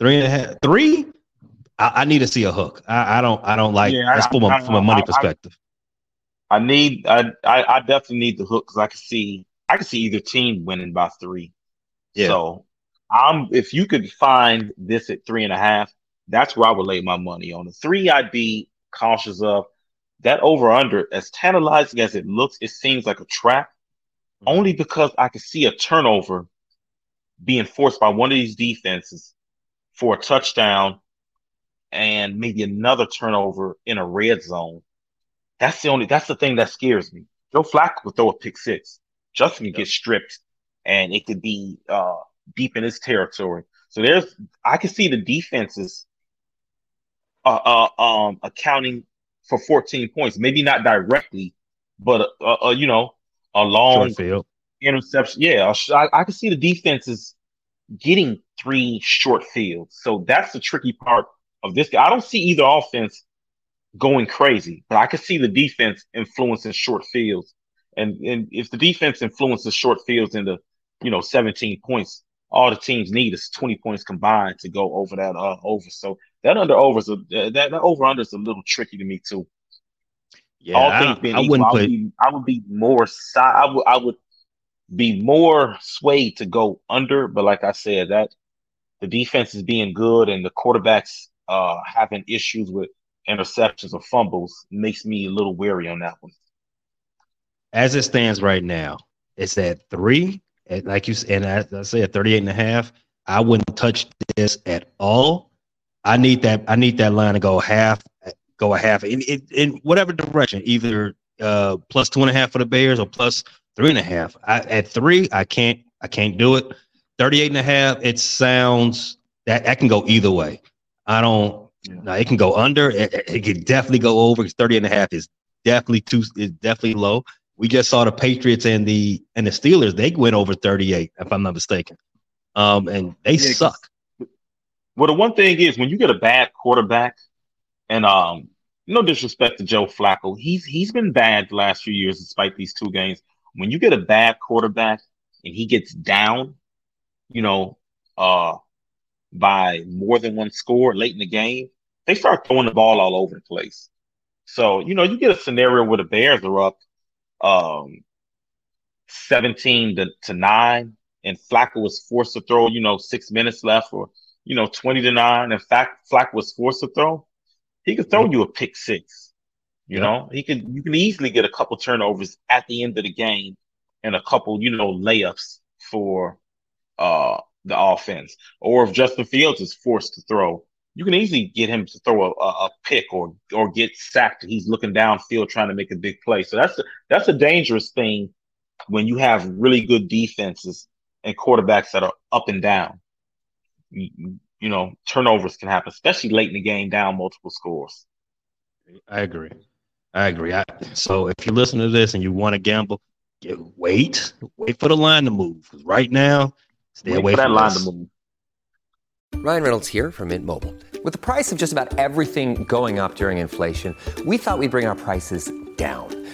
three and a half, three. I, I need to see a hook. I, I don't. I don't like. Yeah, that's from a, from a money perspective. I need. I, I definitely need the hook because I can see. I can see either team winning by three. Yeah. So I'm. If you could find this at three and a half, that's where I would lay my money on. The three, I'd be cautious of. That over under, as tantalizing as it looks, it seems like a trap. Mm-hmm. Only because I can see a turnover being forced by one of these defenses for a touchdown and maybe another turnover in a red zone. That's the only that's the thing that scares me. Joe Flacco would throw a pick six. Justin could get stripped and it could be uh, deep in his territory. So there's I can see the defenses uh, uh, um, accounting for 14 points, maybe not directly, but uh, uh, you know, a long field. interception. Yeah, I, I can see the defenses getting three short fields. So that's the tricky part of this. I don't see either offense going crazy, but I can see the defense influencing short fields. And and if the defense influences short fields into, you know, 17 points, all the teams need is 20 points combined to go over that uh, over. So that under over is a, that, that over under is a little tricky to me too. Yeah, all things being I, equal, wouldn't I would, be, I would be more side. I would I would be more swayed to go under, but like I said, that the defense is being good and the quarterbacks uh having issues with interceptions or fumbles makes me a little wary on that one. As it stands right now, it's at three. And like you said, and I, I say at 38 and a half, I wouldn't touch this at all. I need that. I need that line to go half, go a half in, in, in whatever direction, either uh, plus two and a half for the Bears or plus three and a half. I, at three, I can't. I can't do it. 38 and a half, it sounds that that can go either way. I don't. Yeah. Now it can go under. It, it can definitely go over. Because 30 and a half is definitely too. Is definitely low. We just saw the Patriots and the and the Steelers. They went over 38, if I'm not mistaken. Um, and they yeah, suck. Well, the one thing is when you get a bad quarterback, and um, no disrespect to Joe Flacco, he's he's been bad the last few years, despite these two games. When you get a bad quarterback and he gets down, you know, uh, by more than one score late in the game, they start throwing the ball all over the place. So, you know, you get a scenario where the Bears are up um 17 to, to 9 and Flacco was forced to throw, you know, six minutes left or, you know, 20 to 9. and fact, Flacco was forced to throw, he could throw mm-hmm. you a pick six. You yeah. know, he could you can easily get a couple turnovers at the end of the game and a couple, you know, layups for uh the offense. Or if Justin Fields is forced to throw, you can easily get him to throw a, a, pick or or get sacked. He's looking downfield trying to make a big play. So that's a, that's a dangerous thing when you have really good defenses and quarterbacks that are up and down. You, you know, turnovers can happen, especially late in the game, down multiple scores. I agree. I agree. I, so if you listen to this and you want to gamble, wait, wait for the line to move. Because Right now, stay wait away from that line to move. Ryan Reynolds here from Mint Mobile. With the price of just about everything going up during inflation, we thought we'd bring our prices down.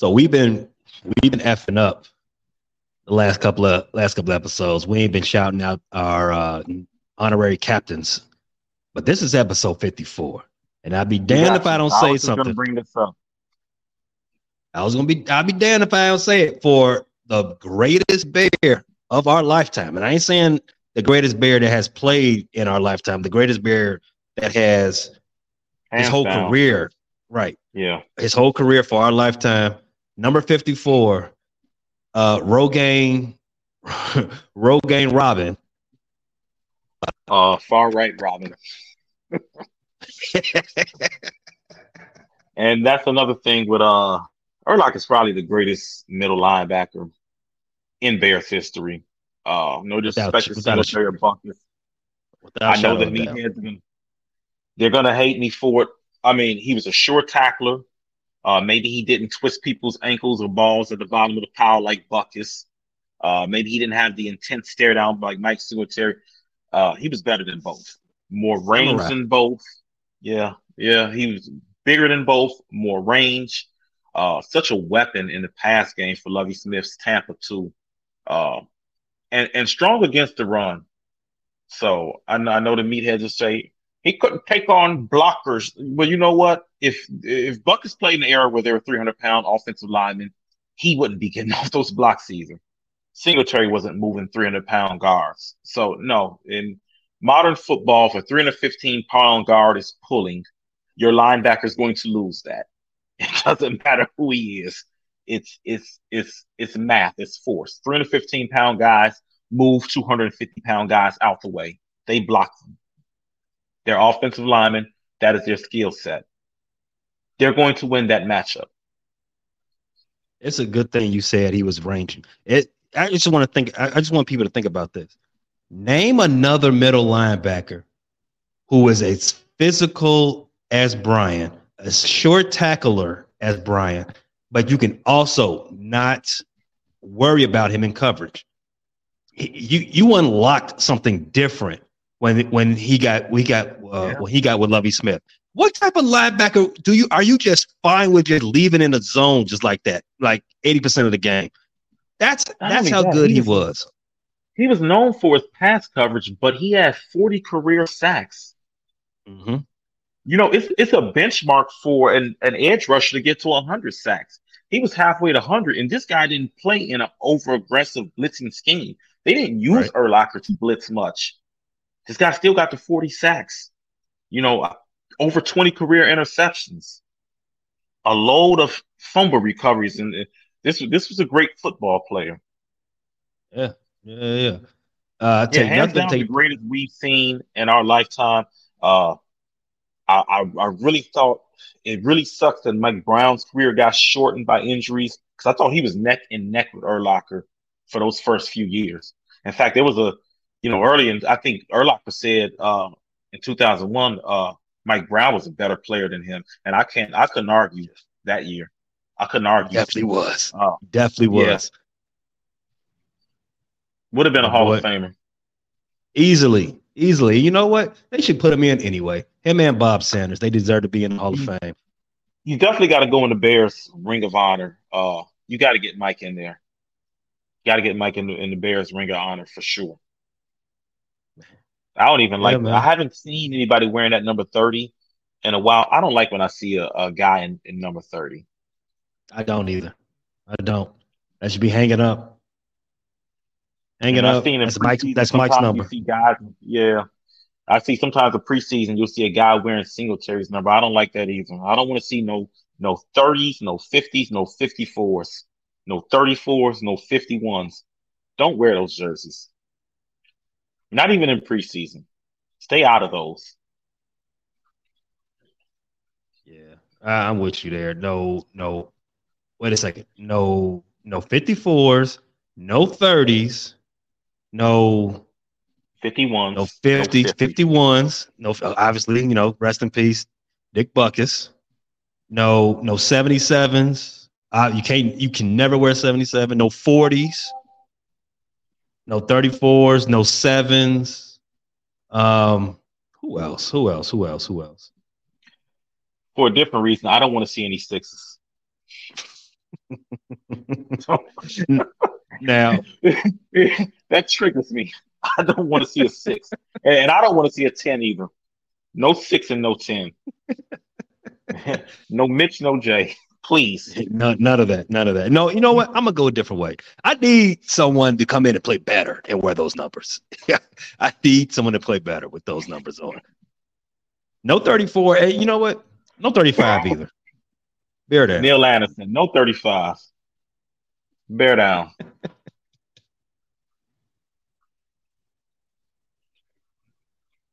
So we've been we've been effing up the last couple of last couple of episodes. We ain't been shouting out our uh, honorary captains, but this is episode fifty four, and I'd be damned if I don't I say something. Bring this up. I was gonna be I'd be damned if I don't say it for the greatest bear of our lifetime, and I ain't saying the greatest bear that has played in our lifetime, the greatest bear that has his whole down. career, right? Yeah. his whole career for our lifetime. Number 54, uh, Rogaine, Rogaine Robin. Uh, far right Robin. and that's another thing with uh Urlacher is probably the greatest middle linebacker in Bears history. Uh, no disrespect to Singletary or Buckner. Without know that of a doubt. meatheads they're gonna hate me for it. I mean, he was a sure tackler. Uh, maybe he didn't twist people's ankles or balls at the bottom of the pile like Butkus. Uh, maybe he didn't have the intense stare down like Mike Singletary. Uh, he was better than both. More range right. than both. Yeah, yeah, he was bigger than both. More range. Uh, such a weapon in the pass game for Lovie Smith's Tampa too. Uh, and and strong against the run. So I know, I know the meatheads will say he couldn't take on blockers. Well, you know what? If if Butkus played in the era where they were 300 pound offensive linemen, he wouldn't be getting off those blocks either. Singletary wasn't moving 300 pound guards. So no, in modern football, if a 315 pound guard is pulling, your linebacker is going to lose that. It doesn't matter who he is. It's it's it's it's math. It's force. 315 pound guys move 250 pound guys out the way. They block them. They're offensive linemen. That is their skill set. They're going to win that matchup. It's a good thing you said he was ranging. It. I just want to think. I I just want people to think about this. Name another middle linebacker who is as physical as Brian, a short tackler as Brian, but you can also not worry about him in coverage. You you unlocked something different when when he got we got uh, when he got with Lovie Smith. What type of linebacker do you are you just fine with just leaving in the zone just like that, like eighty percent of the game? That's that's how that, good he was. He was known for his pass coverage, but he had 40 career sacks. hmm You know, it's it's a benchmark for an, an edge rusher to get to 100 sacks. He was halfway to 100, and this guy didn't play in an over aggressive blitzing scheme. They didn't use Right. Urlacher to blitz much. This guy still got the 40 sacks. You know, over 20 career interceptions, a load of fumble recoveries, and uh, this this was a great football player. Yeah, yeah, yeah. Uh, Yeah, take hands nothing. down the greatest we've seen in our lifetime. Uh, I, I I really thought it really sucks that Mike Brown's career got shortened by injuries because I thought he was neck and neck with Urlacher for those first few years. In fact, there was a you know early in I think Urlacher said uh, in 2001 uh, Mike Brown was a better player than him, and I can't I couldn't argue that year. I couldn't argue. definitely was. Uh, Definitely yeah. was. would have been a Hall boy. of Famer. Easily, easily. You know what? They should put him in anyway. Him and Bob Sanders. They deserve to be in the Hall of. Fame. you definitely got to go in the Bears Ring of Honor. Uh, you got to get Mike in there. Got to get Mike in the, in the Bears Ring of Honor for sure. I don't even like. I haven't seen anybody wearing that number thirty, in a while. I don't like when I see a, a guy in, in number 30. I don't either. I don't. That should be hanging up. Hanging And I've up. That's Mike's. That's Mike's number. You see guys, yeah. I see sometimes the preseason you'll see a guy wearing Singletary's number. I don't like that either. I don't want to see no no 30s, no 50s, no 54s, no 34s, no 51s. Don't wear those jerseys. Not even in preseason. Stay out of those. Yeah, I'm with you there. No, no. Wait a second. No, no 54s, no 30s, no 51s, no 50s, 51s. No, obviously, you know, rest in peace, Dick Butkus. No, no 77s. Uh, you can't. You can never wear 77. No 40s. No 34s. No sevens. Um, who else? Who else? Who else? Who else? For a different reason, I don't want to see any sixes. now that triggers me. I don't want to see a six, and I don't want to see a ten either. No six and no ten. no Mitch, no Jay. Please. None, none of that. None of that. No, you know what? I'm gonna go a different way. I need someone to come in and play better and wear those numbers. Yeah, I need someone to play better with those numbers on. No 34. Hey, you know what? No 35 either. Bear down. Neal Anderson, no thirty-five. Bear down.